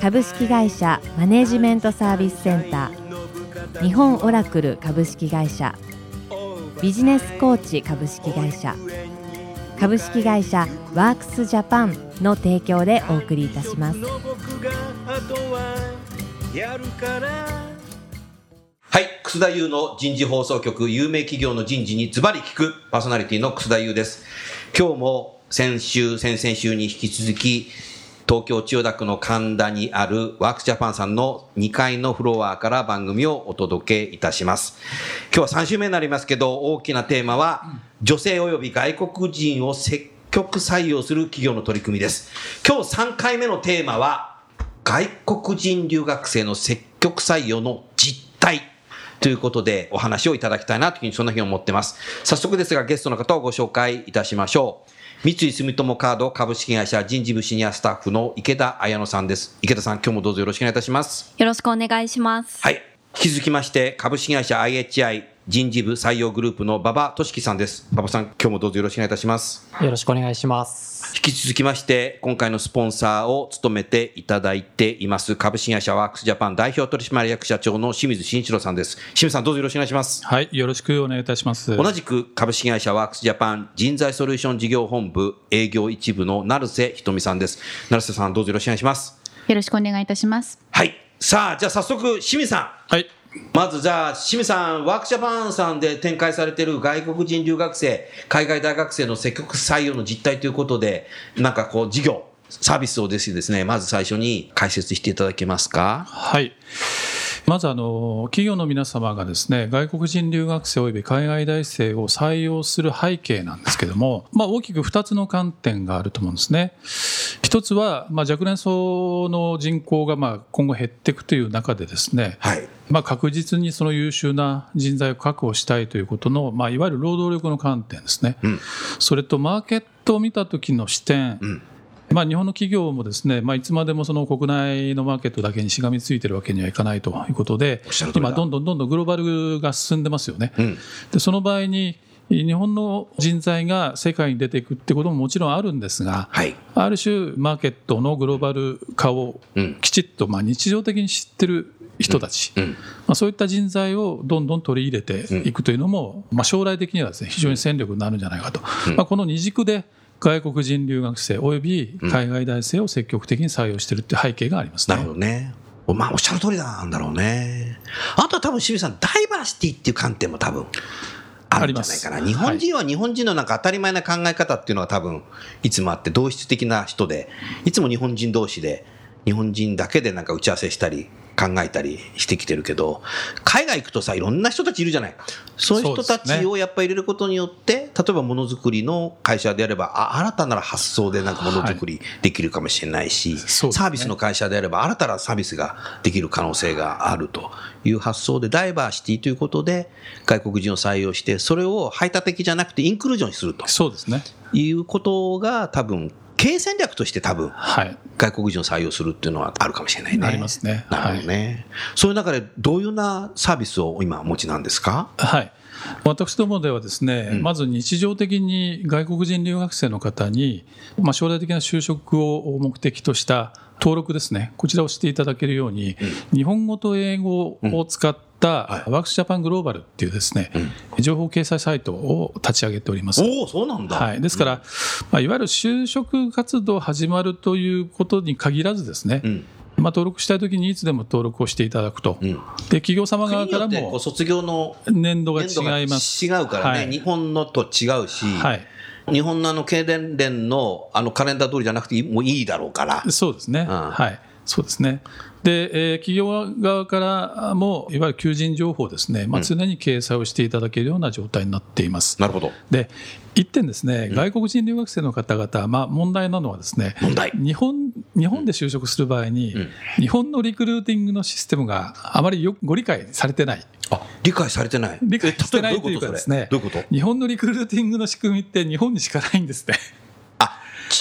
株式会社マネジメントサービスセンター。日本オラクル株式会社。ビジネスコーチ株式会社。株式会社ワークスジャパンの提供でお送りいたします。はい、楠田優の人事放送局、有名企業の人事にズバリ聞く。パーソナリティの楠田優です。今日も先週、先々週に引き続き、東京千代田区の神田にあるワークスジャパンさんの2階のフロアから番組をお届けいたします。今日は3週目になりますけど、大きなテーマは、女性及び外国人を積極採用する企業の取り組みです。今日3回目のテーマは、外国人留学生の積極採用の実態。ということでお話をいただきたいなというふうにそんなふうに思ってます。早速ですがゲストの方をご紹介いたしましょう。三井住友カード株式会社人事部シニアスタッフの池田彩乃さんです。池田さん、今日もどうぞよろしくお願いいたします。よろしくお願いします。はい。引き続きまして、株式会社 IHI 人事部採用グループの馬場俊樹さんです。馬場さん、今日もどうぞよろしくお願いいたします。よろしくお願いします。引き続きまして、今回のスポンサーを務めていただいています、株式会社ワークスジャパン代表取締役社長の清水慎一郎さんです。清水さん、どうぞよろしくお願いします。はい、よろしくお願いいたします。同じく株式会社ワークスジャパン人材ソリューション事業本部営業一部の成瀬ひとみさんです。成瀬さん、どうぞよろしくお願いします。よろしくお願いいたします。はい。さあ、じゃあ早速、清水さん。はい。まずじゃあ、清水さん、ワークジャパンさんで展開されている外国人留学生、海外大学生の積極採用の実態ということで、なんかこう、事業、サービスをですね、まず最初に解説していただけますか？はい。まずあの企業の皆様がですね外国人留学生及び海外大生を採用する背景なんですけども、まあ、大きく2つの観点があると思うんですね。一つは、まあ、若年層の人口がまあ今後減っていくという中でですね、はい、まあ、確実にその優秀な人材を確保したいということの、まあ、いわゆる労働力の観点ですね、うん、それとマーケットを見た時の視点、うんまあ、日本の企業もですね、まあ、いつまでもその国内のマーケットだけにしがみついてるわけにはいかないということで、今、どんどんどんどんグローバルが進んでますよね。うん、でその場合に日本の人材が世界に出ていくってことももちろんあるんですが、はい、ある種、マーケットのグローバル化をきちっとまあ日常的に知ってる人たち、うん。うん、まあ、そういった人材をどんどん取り入れていくというのも、まあ、将来的にはです、ね、非常に戦力になるんじゃないかと、まあ、この二軸で外国人留学生および海外大生を積極的に採用しているって背景がありますね。なるほどね。まあ、おっしゃる通りなんだろうね。あとは多分、清水さん、ダイバーシティっていう観点も多分、あるんじゃないかな。日本人は日本人のなんか当たり前な考え方っていうのは多分、いつもあって、同質的な人で、いつも日本人同士で、日本人だけでなんか打ち合わせしたり、考えたりしてきてるけど、海外行くとさ、いろんな人たちいるじゃない。そういう人たちをやっぱり入れることによって、ね、例えばものづくりの会社であれば、あ新たな発想でなんかものづくりできるかもしれないし、はいね、サービスの会社であれば、新たなサービスができる可能性があるという発想で、ダイバーシティということで、外国人を採用して、それを排他的じゃなくてインクルージョンにすると。そうですね。いうことが多分経営戦略として多分、はい、外国人を採用するっていうのはあるかもしれないね。ありますね。なるほどね、はい、そういう中でどういうようなサービスを今お持ちなんですか？はい。私どもではですね、うん、まず日常的に外国人留学生の方に、まあ、将来的な就職を目的とした登録ですね、こちらをしていただけるように、うん、日本語と英語を使ったワークスジャパングローバルっていうですね、うん、情報掲載サイトを立ち上げております。おそうなんだ。はい。ですから、まあ、いわゆる就職活動始まるということに限らずですね、まあ、登録したいときにいつでも登録をしていただくと、うん、で企業様側からも卒業の年度が違います違うからね、はい、日本のと違うし、はい、日本のあの経団連のあのカレンダー通りじゃなくてもういいだろうから。そうですね。うん、はい。そうですね。で、えー企業側からもいわゆる求人情報ですね、まあ、常に掲載をしていただけるような状態になっています。なるほど。で一点ですね、外国人留学生の方々、まあ、問題なのはですね問題日本日本で就職する場合に、うん日本のリクルーティングのシステムがあまりよご理解されてない。あ、理解されてない。理解してないとというかですねそれどういうこと？日本のリクルーティングの仕組みって日本にしかないんですね。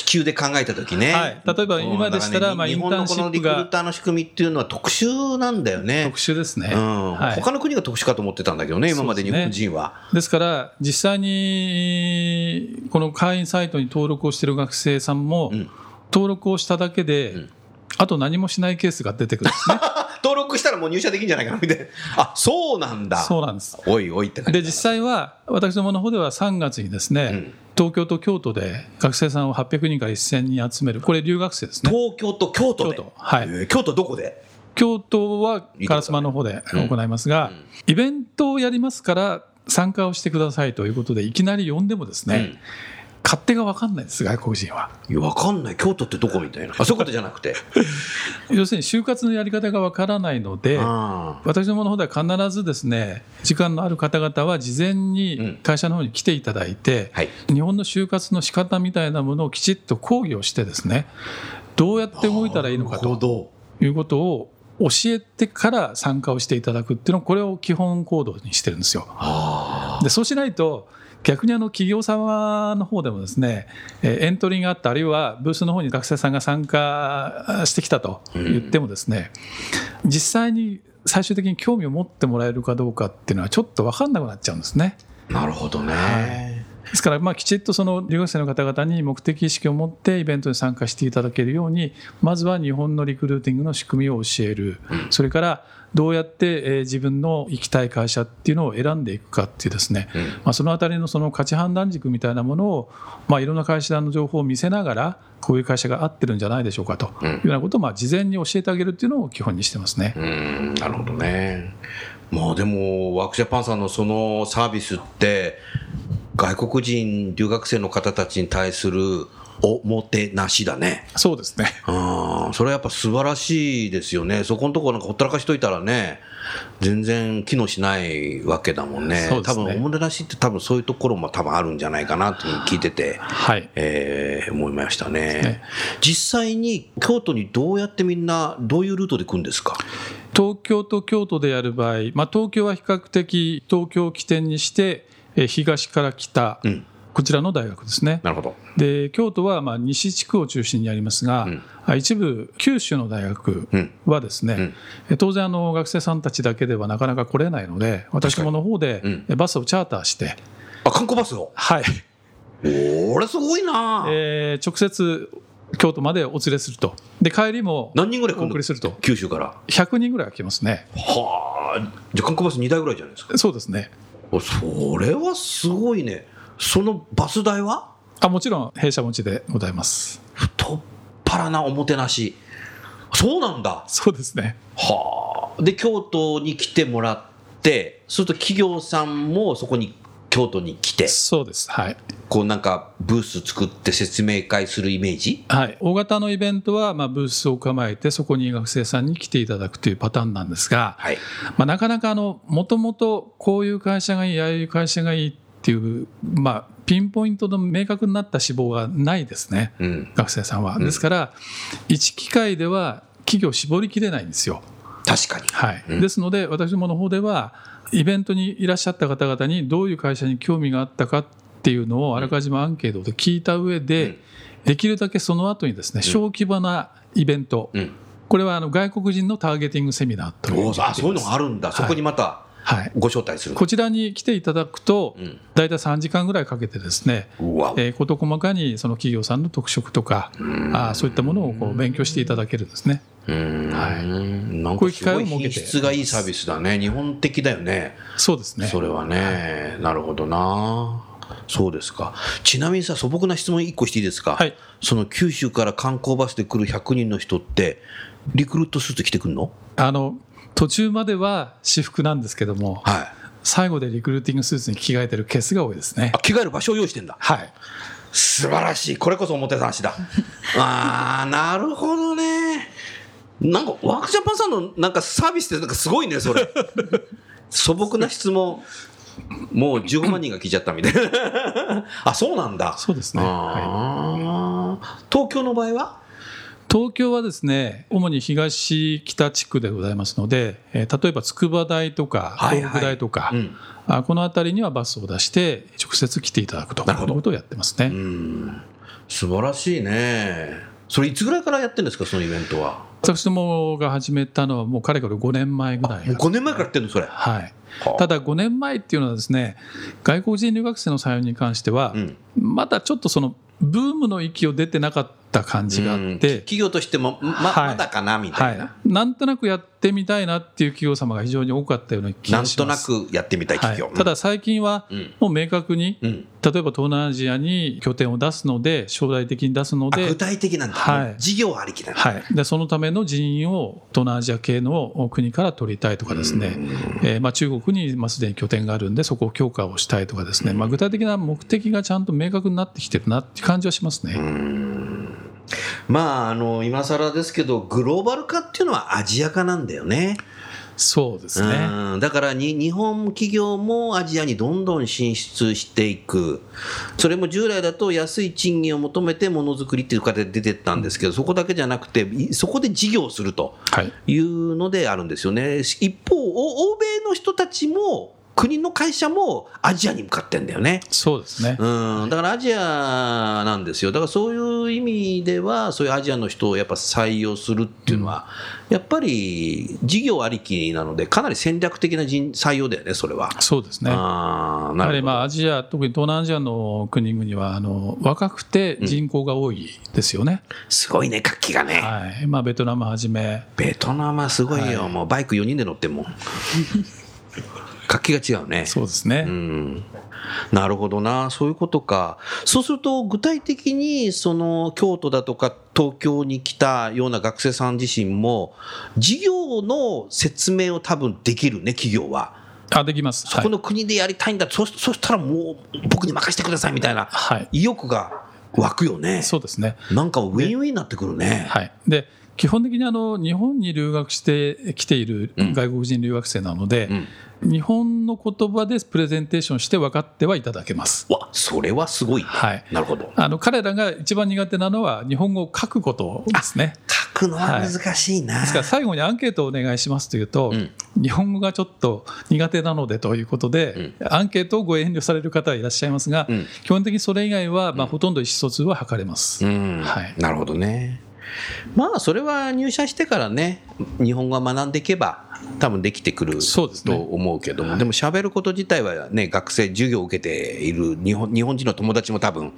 あ、地球で考えたときね。はい例えば今でしたらまあ日本のこのリクルーターの仕組みっていうのは特殊なんだよね。特殊ですね。うんはい他の国が特殊かと思ってたんだけどね、今まで日本人は。ですから、実際にこの会員サイトに登録をしている学生さんも、うん登録をしただけで、んあと何もしないケースが出てくるんですね。登録したらもう入社できるんじゃないかなみたいな。あ、そうなんだ。そうなんです。おいおいって感じで、実際は、私どもの方では3月にですね、うん東京と京都で学生さんを800人から1000人集める、これ、留学生ですね。東京と京都で？京都はいえー京都どこで？京都は烏丸の方で行いますが、イベントをやりますから、参加をしてくださいということで、いきなり呼んでもですね、うん勝手が分かんないです、外国人は。いや、わかんない。京都ってどこみたいな。あ、そういうことじゃなくて。要するに就活のやり方がわからないので、あ私どもの方では必ずですね時間のある方々は事前うんに会社の方に来ていただいて、はい。日本の就活の仕方みたいなものをきちっと講義をしてですねどうやって動いたらいいのかとど。いうことを教えてから参加をしていただくっていうのこれを基本行動にしてるんですよ。あでそうしないと逆にあの企業様の方でもですねえーエントリーがあったあるいはブースの方に学生さんが参加してきたと言ってもですね、実際に最終的に興味を持ってもらえるかどうかっていうのはちょっと分かんなくなっちゃうんですね。あ。なるほどね。ですから、まあ、きちっとその留学生の方々に目的意識を持ってイベントに参加していただけるようにまずは日本のリクルーティングの仕組みを教える、それからどうやってえー自分の行きたい会社っていうのを選んでいくかっていうですね、うん。まあ、そのあたりのその価値判断軸みたいなものを、まあ、いろんな会社の情報を見せながらこういう会社が合ってるんじゃないでしょうかと。いうようなことをまあ事前に教えてあげるっていうのを基本にしてますね。うん、なるほどね。まあでも、ワークジャパンさんのそのサービスって、外国人留学生の方たちに対するおもてなしだね。そうですねうん、それはやっぱ素晴らしいですよね。そこのところなんかほったらかしといたらね、全然機能しないわけだもんね。ね多分おもてなしって多分そういうところも多分あるんじゃないかなっていうふうに聞いてて。はいえー思いましたねね実際に京都にどうやってみんなどういうルートで来るんですか？東京と京都でやる場合、まあ、東京は比較的東京を起点にしてえー東から北、うん。こちらの大学ですね。なるほど。で京都はまあ西地区を中心にありますが、うん。あ一部九州の大学うん。はですね、え当然あの学生さんたちだけではなかなか来れないので私どもの方でバスをチャーターして、あ観光バスを？はい。おれすごいな、えー直接京都までお連れすると。で帰りも何人ぐらい来お送りすると。九州から。100人ぐらいは来ますね。はあ。じゃあ観光バス2台ぐらいじゃないですか。そうですね。おそれはすごいね。そのバス代は？あもちろん弊社持ちでございます。太っ腹なおもてなし。そうなんだ。そうですね。はあ。で京都に来てもらってすると企業さんもそこに京都に来て。そうです。はい。こうなんかブース作って説明会するイメージ？はい、大型のイベントは、まあ、ブースを構えてそこに学生さんに来ていただくというパターンなんですが、はい。まあ、なかなかもともとこういう会社がいいああいう会社がいいっていう、まあ、ピンポイントの明確になった志望がないですね。うん。学生さんは。ですから一機会では企業を絞りきれないんですよ。確かに。はい。うん。ですので私どもの方ではイベントにいらっしゃった方々にどういう会社に興味があったかっていうのをあらかじめアンケートで聞いた上で、うん。できるだけその後にですね小規模なイベント、うん。これはあの外国人のターゲティングセミナーという。あそういうのがあるんだ、はいそこにまたはい、ご招待するこちらに来ていただくとうん。大体3時間ぐらいかけてですねうわ。えー事細かにその企業さんの特色とかん。あーそういったものをこう勉強していただけるんですね。うん。なんこういう機かすごい会を設けて。品質がいいサービスだね。日本的だよね。そうですね。それはね。なるほどな。そうですか。ちなみにさ素朴な質問1個していいですか、はい。その九州から観光バスで来る100人の人ってリクルートスーツ着てくんの？あの途中までは私服なんですけども、はい。最後でリクルーティングスーツに着替えてるケースが多いですね。あ。着替える場所を用意してんだ。はい。素晴らしい。これこそ表話だあーなるほどね。なんかワークジャパンさんのなんかサービスってなんかすごいねそれ。素朴な質問。もう15万人が聞いちゃったみたいな。あそうなんだ。そうですね、はい、東京の場合は？東京はですね主に東北地区でございますので、えー例えば筑波大とかはいはい。東北大とか、うん。あこの辺りにはバスを出して直接来ていただくとなるほど。いうことをやってますね、うん。素晴らしいね。それいつぐらいからやってるんですかそのイベントは？私どもが始めたのはもうかれこれ5年前ぐらいもう5年前からやってるのそれ。はい。はあ。ただ5年前っていうのはですね外国人留学生の採用に関しては、うん。まだちょっとそのブームの域を出てなかった感じがあうん。って、企業としてもま,、はい。まだかなみたいな、はい、なんとなくやってみたいなっていう企業様が非常に多かったような気なんとながします。くやってみたい企業、はい、ただ最近はうん。もう明確に、うん。例えば東南アジアに拠点を出すので将来的に出すのであ具体的なんだ、はい。事業ありきなんだ、はい、でそのための人員を東南アジア系の国から取りたいとかですね、えーまあ、中国にまあすでに拠点があるんでそこを強化をしたいとかですね、まあ、具体的な目的がちゃんと明確になってきてるなって感じはしますね。まああの今更ですけどグローバル化っていうのはアジア化なんだよね。そうですね、うん。だからに日本企業もアジアにどんどん進出していく。それも従来だと安い賃金を求めてものづくりっていう形で出てったんですけどそこだけじゃなくていそこで事業をするとはい。いうのであるんですよね。一方お欧米の人たちも国の会社もアジアに向かってんだよね。そうですね、うん、だからアジアなんですよ、だからそういう意味では、そういうアジアの人をやっぱ採用するっていうのは、やっぱり事業ありきなので、かなり戦略的な人採用だよね、それは。そうですね。あーやはりまあなるほどアジア、特に東南アジアの国々はあの若くて人口が多いですよね。すごいね、活気がね。はい。まあ、ベトナムはじめ、ベトナムはすごいよ、はい。もうバイク4人で乗っても。活気が違うね。そうですね、うんなるほどな、そういうことか。そうすると、具体的に、その、京都だとか東京に来たような学生さん自身も、事業の説明を多分できるね、企業は。あできます。そこの国でやりたいんだ、そそしたらもう僕に任せてくださいみたいなはい、はい意欲が湧くよね。そうですね。なんかウィンウィンになってくるね。はい、で基本的にあの日本に留学してきているうん外国人留学生なので、うん日本の言葉でプレゼンテーションして分かってはいただけます。わ、それはすごい。はいなるほど。あの彼らが一番苦手なのは日本語を書くことですね。書くのは難しいな。ですから最後にアンケートをお願いしますというと、うん日本語がちょっと苦手なのでということで、アンケートをご遠慮される方はいらっしゃいますが、うん基本的にそれ以外は、まあ、ほとんど意思疎通は図れます。うんはいなるほどね。まあそれは入社してからね日本語を学んでいけば多分できてくると思うけども、でも喋ること自体はね学生授業を受けている日本日本人の友達も多分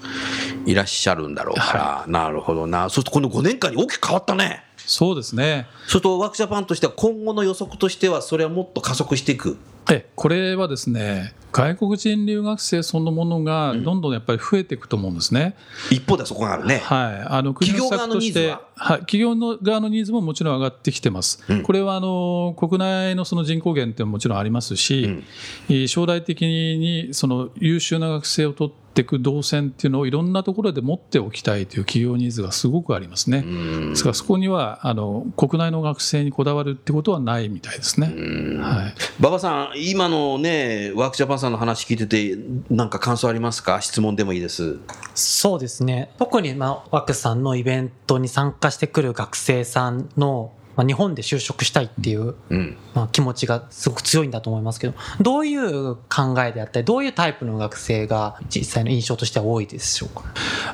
いらっしゃるんだろうから、なるほどな。そうするとこの5年間に大きく変わったね。そうですね。そうするとワークジャパンとしては今後の予測としてはそれはもっと加速していくえこれはですね外国人留学生そのものがどんどんやっぱり増えていくと思うんですね。一方ではそこがあるね、はい、あの国の施策として企業側のニーズは？はい、企業の側のニーズももちろん上がってきてます。うん。これはあの国内のその人口減ってももちろんありますし、うん。えー将来的にその優秀な学生を取っていく動線っていうのをいろんなところで持っておきたいという企業ニーズがすごくありますね。うん。ですからそこにはあの国内の学生にこだわるってことはないみたいですね。はい。馬場さん、今のね、ワークジャパンさんの話聞いてて、なんか感想ありますか？質問でもいいです。そうですね。特に、まあ、ワクさんのイベントに参加してくる学生さんの、まあ、日本で就職したいっていう、うん。まあ、気持ちがすごく強いんだと思いますけど、どういう考えであったり、どういうタイプの学生が実際の印象としては多いでしょうか？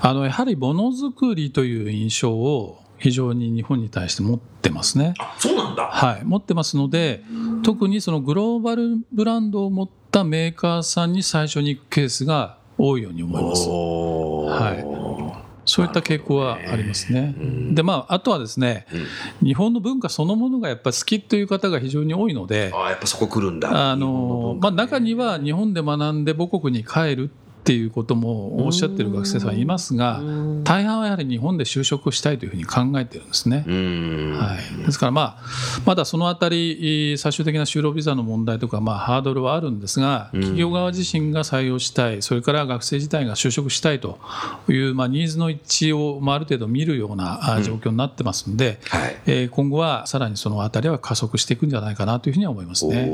あのやはりものづくりという印象を非常に日本に対して持ってますね。あ、そうなんだ。はい、持ってますので特にそのグローバルブランドを持ったメーカーさんに最初に行くケースが多いように思います。おはそういった傾向はありますね。うんでまああとはですねうん日本の文化そのものがやっぱり好きという方が非常に多いので。あやっぱそこ来るんだ。あのまあ、中には日本で学んで母国に帰るっっていうこともおっしゃってる学生さんいますが大半はやはり日本で就職したいというふうに考えてるんですね。はい、ですから、まあ、まだそのあたり最終的な就労ビザの問題とか、まあ、ハードルはあるんですが企業側自身が採用したいそれから学生自体が就職したいという、まあ、ニーズの一致を、まあ、ある程度見るような状況になってますので、うんはい、えー、今後はさらにそのあたりは加速していくんじゃないかなというふうには思いますね。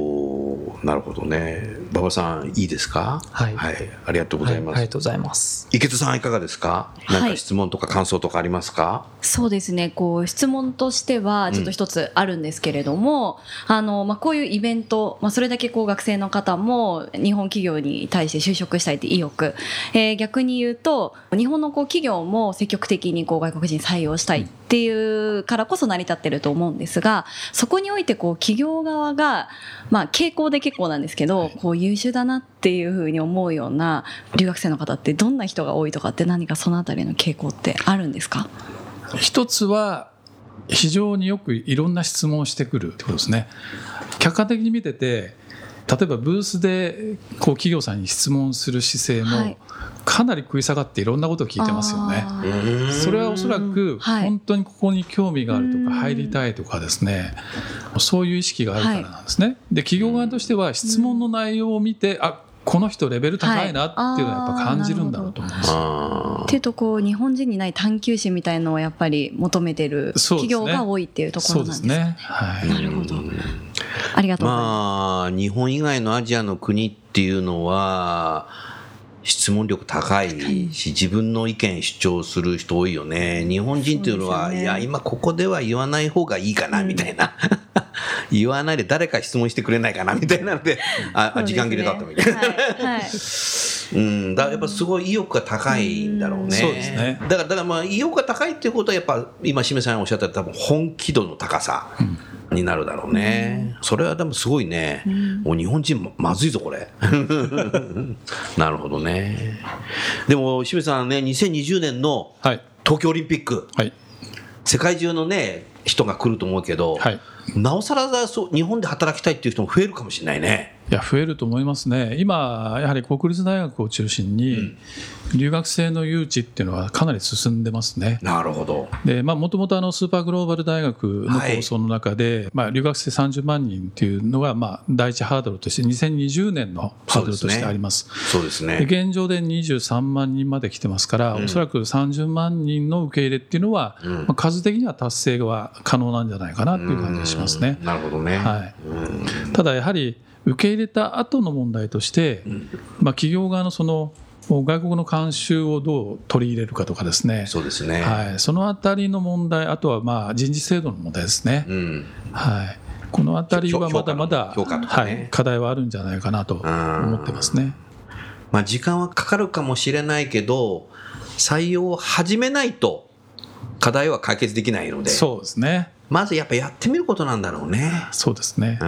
なるほどね。馬場さんいいですか、はい、はい、ありがとうございます、はい、ありがとうございます。池津さんいかがですか？何か質問とか感想とかありますか、はい、そうですね。こう質問としてはちょっと一つあるんですけれども、うん、あのまあ、こういうイベント、まあ、それだけこう学生の方も日本企業に対して就職したいって意欲、えー、逆に言うと日本のこう企業も積極的にこう外国人採用したいっていうからこそ成り立ってると思うんですがそこにおいてこう企業側が、まあ、傾向で結構なんですけど、こう優秀だなっていうふうに思うような留学生の方ってどんな人が多いとかって何かそのあたりの傾向ってあるんですか？一つは非常によくいろんな質問をしてくるってことですね。客観的に見てて例えばブースでこう企業さんに質問する姿勢もかなり食い下がっていろんなことを聞いてますよね。それはおそらく本当にここに興味があるとか入りたいとかですねそういう意識があるからなんですね。で企業側としては質問の内容を見てあこの人レベル高いなっていうのはやっぱ感じるんだろうと思います。はい、っていうとこう日本人にない探求心みたいのをやっぱり求めてる企業が多いっていうところなんですね。すねはい、なるほど。ありがとうございます。まあ日本以外のアジアの国っていうのは。質問力高いし、自分の意見主張する人多いよね。日本人っていうのは、ね、いや、今ここでは言わない方がいいかな、みたいな。うん 言わないで誰か質問してくれないかなみたいなので、あ、ね、時間切れだったみたいな。はいはい、うん、だやっぱすごい意欲が高いんだろうね。そうですね。だから、だからまあ意欲が高いっていうことはやっぱ今、しめさんおっしゃった多分本気度の高さ。になるだろうね。それはでもすごいね。もう日本人まずいぞ、これ。なるほどね。でも、清水さんね、2020年の東京オリンピック。はい、世界中のね、人が来ると思うけど、はい、なおさらそう日本で働きたいっていう人も増えるかもしれないね。いや増えると思いますね、今、やはり国立大学を中心に、留学生の誘致っていうのはかなり進んでますね。なるほど。もともとスーパーグローバル大学の構想の中で、はい、まあ、留学生30万人っていうのが、まあ、第一ハードルとして、2020年のハードルとしてあります。そうですね。現状で23万人まで来てますから、うん、おそらく30万人の受け入れっていうのは、うん、まあ、数的には達成は可能なんじゃないかなっていう感じがしますね。なるほどね、はい、ただやはり受け入れた後の問題として、まあ、企業側のその外国の慣習をどう取り入れるかとかですね、そうですね。はい、そのあたりの問題、あとはまあ人事制度の問題ですね。うん、はい。このあたりはまだまだ、ね、はい、課題はあるんじゃないかなと思ってますね。まあ、時間はかかるかもしれないけど、採用を始めないと課題は解決できないので。そうですね。まずやっぱやってみることなんだろうね。そうですね。うん、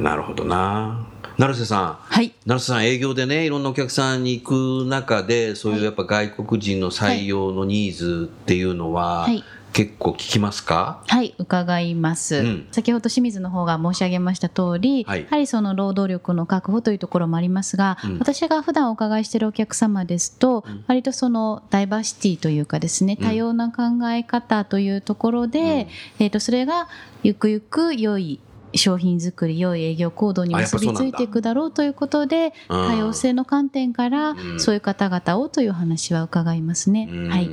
なるほどな。成瀬さん、はい、成瀬さん、営業でね、いろんなお客さんに行く中で、そういうやっぱ外国人の採用のニーズっていうのは、はい、結構聞きますか？はい伺います、うん、先ほど清水の方が申し上げました通り、はい、やはりその労働力の確保というところもありますが、うん、私が普段お伺いしているお客様ですと、うん、割とそのダイバーシティというかですね多様な考え方というところで、えー、とそれがゆくゆく良い商品作り良い営業行動に結びついていくだろうということで多様性の観点からそういう方々をという話は伺いますね。はい、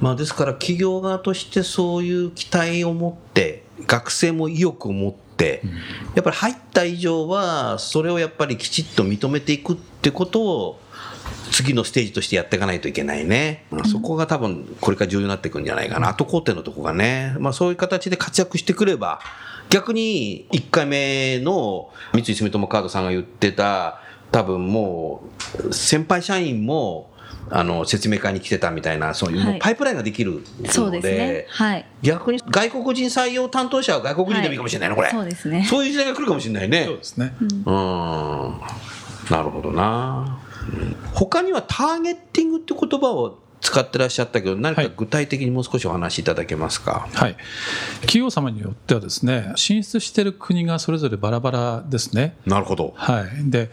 まあ、ですから企業側としてそういう期待を持って学生も意欲を持ってやっぱり入った以上はそれをやっぱりきちっと認めていくってことを次のステージとしてやっていかないといけないね、まあ、そこが多分これから重要になっていくんじゃないかな、後工程のとこがね、まあ、そういう形で活躍してくれば逆に1回目の三井住友カードさんが言ってた多分もう先輩社員もあの説明会に来てたみたいなそういう、はい、パイプラインができるのででね。はい、逆に外国人採用担当者は外国人でもいいかもしれないの、これ。そうですね。そういう時代が来るかもしれないね。そうですね。うん。なるほどな、他にはターゲッティングって言葉を使ってらっしゃったけど、何かはい具体的にもう少しお話しいただけますか？はい、企業様によってはですね進出している国がそれぞれバラバラですね。なるほど。はい、で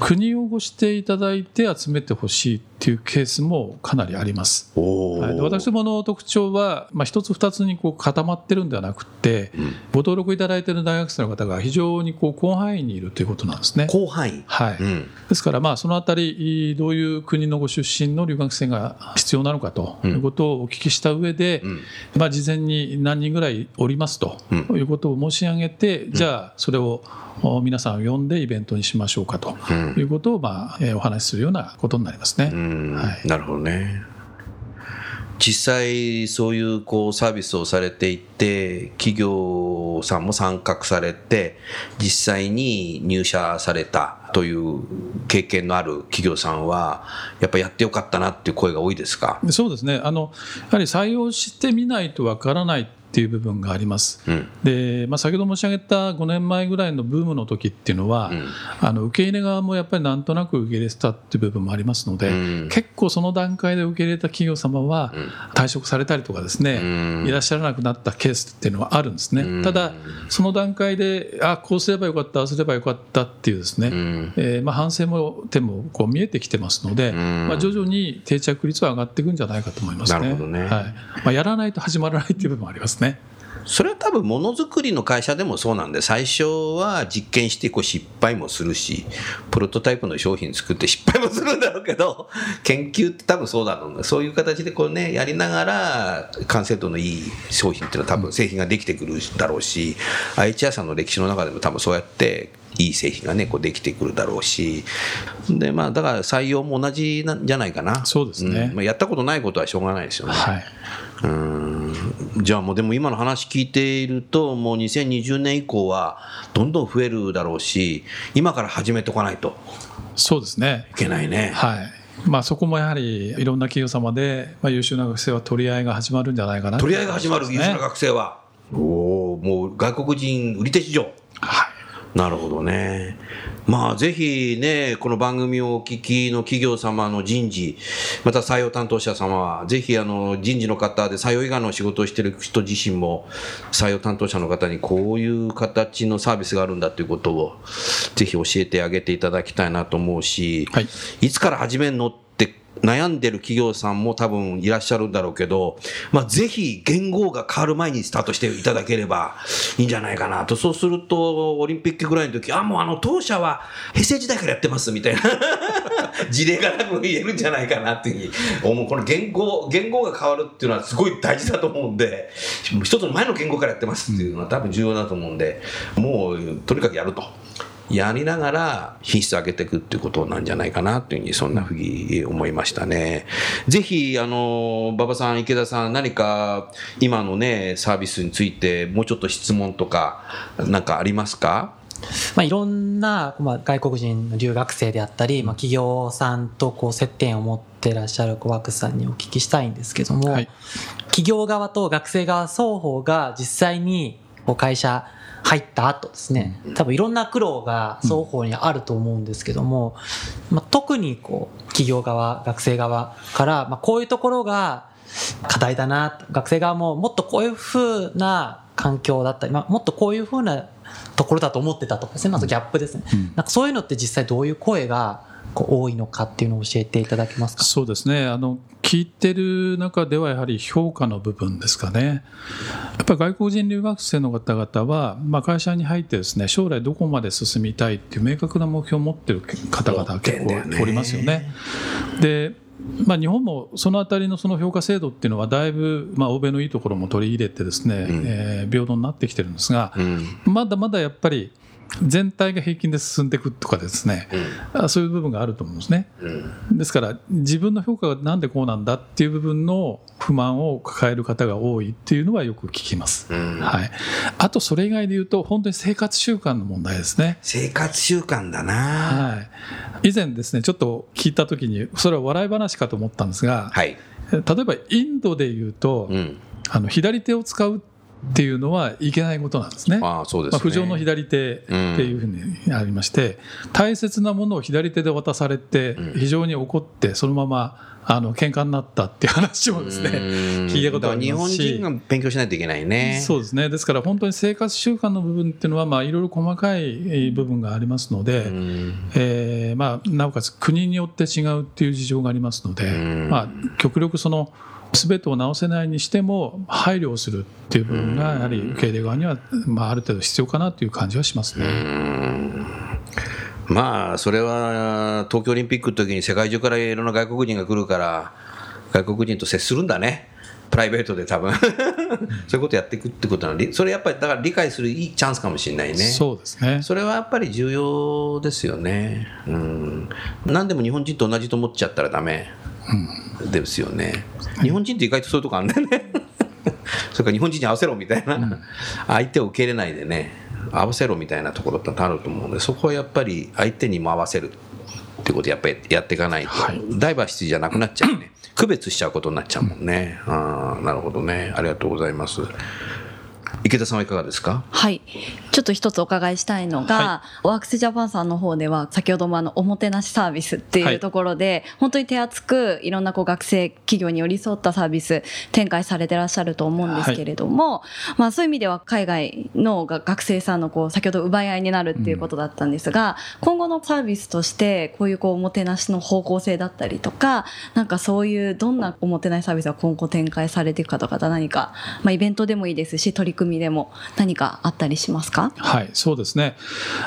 国をご指定いただいて集めてほしいっていうケースもかなりあります。おはい、で私どもの特徴は、まあ、一つ二つにこう固まってるんではなくて、ご登録いただいている大学生の方が非常にこう広範囲にいるということなんですね。広範囲。はいうん。ですから、まあ、そのあたり、どういう国のご出身の留学生が必要なのかということをお聞きした上で、んまあ、事前に何人ぐらいおりますとうんいうことを申し上げて、じゃあ、それをお皆さんを呼んでイベントにしましょうかとうんいうことを、まあ、えーお話しするようなことになりますね。うんはいなるほどね。実際そういうこうサービスをされていて企業さんも参画されて実際に入社されたという経験のある企業さんはやっぱやってよかったなっていう声が多いですか、でそうですね。あのやはり採用してみないとわからないっていう部分があります。うん。でまあ、先ほど申し上げた5年前ぐらいのブームの時っていうのは、うん。あの受け入れ側もやっぱりなんとなく受け入れてたっていう部分もありますので、うん。結構その段階で受け入れた企業様は退職されたりとかですね、うん。いらっしゃらなくなったケースっていうのはあるんですね、うん。ただその段階であこうすればよかったああすればよかったっていうですね、んえーまあ、反省も点もこう見えてきてますので、んまあ、徐々に定着率は上がっていくんじゃないかと思いますね。なるほどねはいまあ、やらないと始まらないっていう部分もありますね。それは多分ものづくりの会社でもそうなんで最初は実験してこう失敗もするしプロトタイプの商品作って失敗もするんだろうけど研究って多分そうだろう。ねそういう形でこうねやりながら完成度のいい商品っていうのは多分製品ができてくるだろうし IHR さんの歴史の中でも多分そうやっていい製品がねこうできてくるだろうし。でまあだから採用も同じなんじゃないかな。そうですね。ん。まあ、やったことないことはしょうがないですよね。はいうんじゃあもうでも今の話聞いているともう2020年以降はどんどん増えるだろうし今から始めておかないとそうですねいけないね。はいまあ、そこもやはりいろんな企業様で、まあ、優秀な学生は取り合いが始まるんじゃないかな取り合いが始まる優秀なね学生は。おおもう外国人売り手市場。はい、なるほどね。まあぜひね、この番組をお聞きの企業様の人事、また採用担当者様は、ぜひあの人事の方で採用以外の仕事をしている人自身も、採用担当者の方にこういう形のサービスがあるんだということを、ぜひ教えてあげていただきたいなと思うし、はい。いつから始めるのって悩んでる企業さんも多分いらっしゃるんだろうけど、まあ、ぜひ言語が変わる前にスタートしていただければいいんじゃないかなと。そうすると、オリンピックぐらいの時、あ、もうあの当社は平成時代からやってますみたいな 事例がなく言えるんじゃないかなっていうふうに思う。この言語、言語が変わるっていうのはすごい大事だと思うんで、一つの前の言語からやってますっていうのは多分重要だと思うんで、もうとにかくやると。やりながら品質上げていくっていうことなんじゃないかなというふうにそんなふうに思いましたね。ぜひ、あの、馬場さん、池田さん、何か今のね、サービスについてもうちょっと質問とか、なんかありますか？まあ、いろんな、まあ、外国人の留学生であったり、まあ、企業さんとこう接点を持ってらっしゃるこうワクさんにお聞きしたいんですけども、はい企業側と学生側双方が実際にこう会社入った後ですね、多分いろんな苦労が双方にあると思うんですけども、まあ、特にこう企業側、学生側から、まあ、こういうところが課題だな、学生側ももっとこういうふうな環境だったり、まあ、もっとこういうふうなところだと思ってたとかですね、まずギャップですね。なんかそういうのって実際どういう声がこう多いのかっていうのを教えていただけますか？そうですね。あの聞いてる中ではやはり評価の部分ですかねやっぱり外国人留学生の方々は、まあ、会社に入ってですね将来どこまで進みたいっていう明確な目標を持ってる方々結構おりますよね。でまあ、日本もそのあたりのその評価制度っていうのはだいぶ、まあ、欧米のいいところも取り入れてですね、えー平等になってきてるんですが、うん。まだまだやっぱり全体が平均で進んでいくとかですね、あそういう部分があると思うんですね。うん。ですから自分の評価がなんでこうなんだっていう部分の不満を抱える方が多いっていうのはよく聞きます。うんはい、あとそれ以外で言うと本当に生活習慣の問題ですね。生活習慣だな。はい、以前ですねちょっと聞いた時にそれは笑い話かと思ったんですが、はい。例えばインドで言うと、うん。あの左手を使うっていうのはいけないことなんですね。ああそうですね。まあ、浮上の左手っていうふうにありまして、大切なものを左手で渡されて非常に怒ってそのままあの喧嘩になったっていう話もですね聞いたことありますし日本人が勉強しないといけないね。そうですねですから本当に生活習慣の部分っていうのはまあいろいろ細かい部分がありますので、えーまあ、なおかつ国によって違うっていう事情がありますので、まあ、極力その全てを直せないにしても配慮をするっていう部分がやはり受け入れ側には、まあ、ある程度必要かなという感じはしますね。まあそれは東京オリンピックの時に世界中からいろんな外国人が来るから外国人と接するんだね。プライベートで多分。そういうことやっていくってことなの。それやっぱりだから理解するいいチャンスかもしれないね。そうですね。それはやっぱり重要ですよね。うん。何でも日本人と同じと思っちゃったらダメですよね、日本人って意外とそういうとこあるんだよね。それから日本人に合わせろみたいな、相手を受け入れないでね合わせろみたいなところってあると思うのでそこはやっぱり相手にも合わせるってことやっぱりやっていかないと、ダイバーシティじゃなくなっちゃうね。区別しちゃうことになっちゃうもんね、ああなるほどね。ありがとうございます。池田さんはいかがですか？はい。ちょっと一つお伺いしたいのが、はワークスジャパンさんの方では、先ほどもあの、おもてなしサービスってはいいうところで、本当に手厚く、いろんなこう学生企業に寄り添ったサービス展開されてらっしゃると思うんですけれども、まあそういう意味では海外のが学生さんのこう、先ほど奪い合いになるっていうことだったんですが、今後のサービスとして、こういうこう、おもてなしの方向性だったりとか、なんかそういうどんなおもてなしサービスが今後展開されていくかとか、何か、まあイベントでもいいですし、取り組みでも何かあったりしますか？はい、そうですね。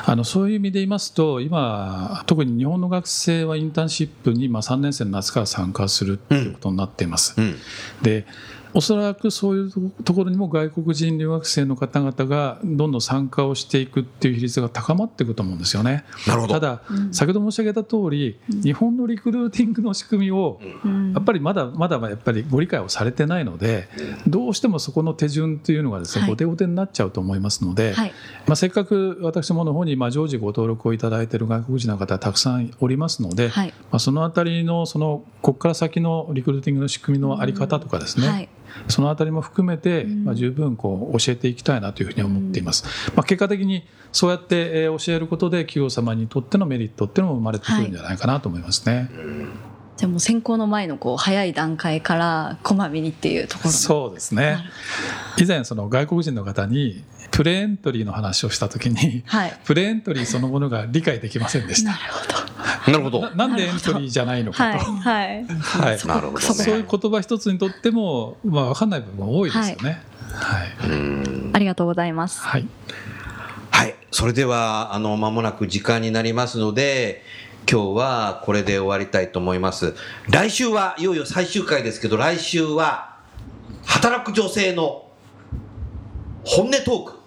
あのそういう意味で言いますと今特に日本の学生はインターンシップに、まあ、3年生の夏から参加するということになっています。うん。でおそらくそういうところにも外国人留学生の方々がどんどん参加をしていくっていう比率が高まっていくと思うんですよね。なるほど。ただ、先ほど申し上げた通り、日本のリクルーティングの仕組みを、やっぱりまだまだやっぱりご理解をされてないので、どうしてもそこの手順というのがですね、はい。後手後手になっちゃうと思いますので、はい。まあ、せっかく私どもの方にまあ常時ご登録をいただいている外国人の方たくさんおりますので、はい。まあ、そのあたりのそのここから先のリクルーティングの仕組みのあり方とかですね、はいそのあたりも含めて、まあ、十分こう教えていきたいなというふうに思っています。まあ、結果的にそうやってえー教えることで企業様にとってのメリットっていうのも生まれてくるんじゃないかなと思いますね。じゃあもう選考の前のこう早い段階からこまめにっていうところ。そうですね。以前その外国人の方にプレエントリーの話をした時にはい。プレエントリーそのものが理解できませんでした。なるほどなるほど。ななんでエントリーじゃないのはいかと、はい。はい。なるほどね。そういう言葉一つにとっても、まあ、分かんない部分が多いですよね。はい、ありがとうございます。はい。はい。それでは、あの、間もなく時間になりますので、今日はこれで終わりたいと思います。来週はいよいよ最終回ですけど、来週は、働く女性の本音トーク。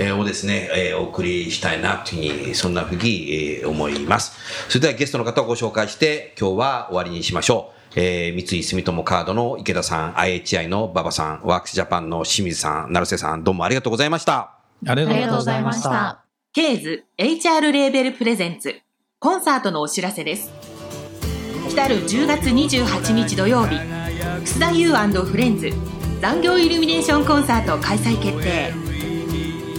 えーをですね、えーお送りしたいなというふうに、そんなふうに、えー思います。それではゲストの方をご紹介して、今日は終わりにしましょう。えー三井住友カードの池田さん、IHI の馬場さん、ワークスジャパンの清水さん、成瀬さん、どうもありがとうございました。ありがとうございましたたケーズ HR レーベルプレゼンツコンサートのお知らせです来る10月28日土曜日楠田優フレンズ残業イルミネーションコンサート開催決定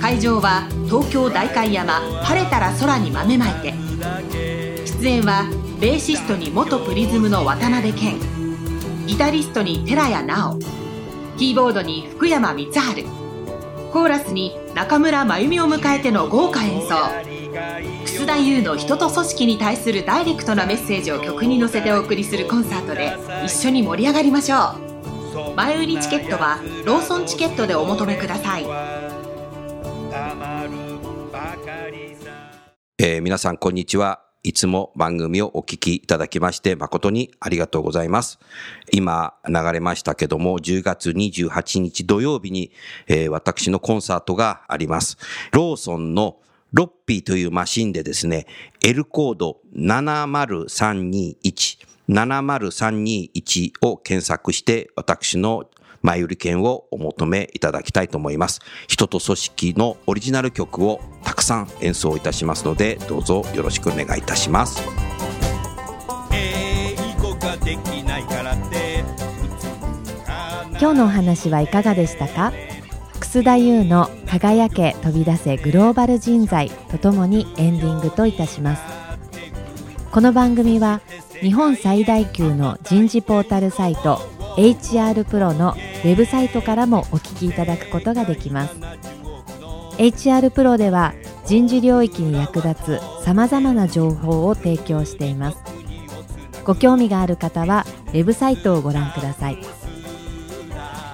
会場は東京代官山晴れたら空に豆まいて。出演はベーシストに元プリズムの渡辺謙。ギタリストに寺谷直。キーボードに福山光晴。コーラスに中村真由美を迎えての豪華演奏。楠田優の人と組織に対するダイレクトなメッセージを曲に乗せてお送りするコンサートで一緒に盛り上がりましょう。前売りチケットはローソンチケットでお求めください。えー皆さんこんにちは。いつも番組をお聞きいただきまして誠にありがとうございます。今流れましたけども、10月28日土曜日に、えー私のコンサートがあります。ローソンのロッピーというマシンでですね、L コード70321、70321を検索して私の前売り券をお求めいただきたいと思います。人と組織のオリジナル曲をたくさん演奏いたしますので、どうぞよろしくお願いいたします。今日のお話はいかがでしたか？楠田優の輝け飛び出せグローバル人材とともにエンディングといたしますこの番組は日本最大級の人事ポータルサイト HR プロのウェブサイトからもお聞きいただくことができます。HR プロでは人事領域に役立つさまざまな情報を提供しています。ご興味がある方はウェブサイトをご覧ください。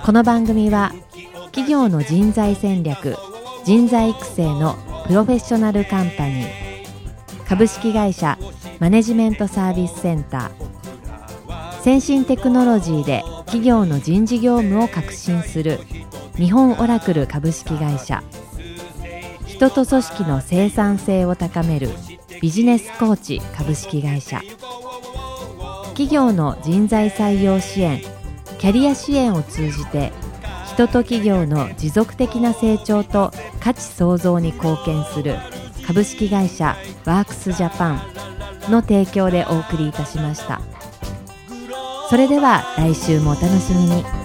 この番組は企業の人材戦略人材育成のプロフェッショナルカンパニー株式会社マネジメントサービスセンター先進テクノロジーで企業の人事業務を革新する日本オラクル株式会社。人と組織の生産性を高めるビジネスコーチ株式会社。企業の人材採用支援キャリア支援を通じて人と企業の持続的な成長と価値創造に貢献する株式会社ワークスジャパンの提供でお送りいたしました。それでは来週もお楽しみに。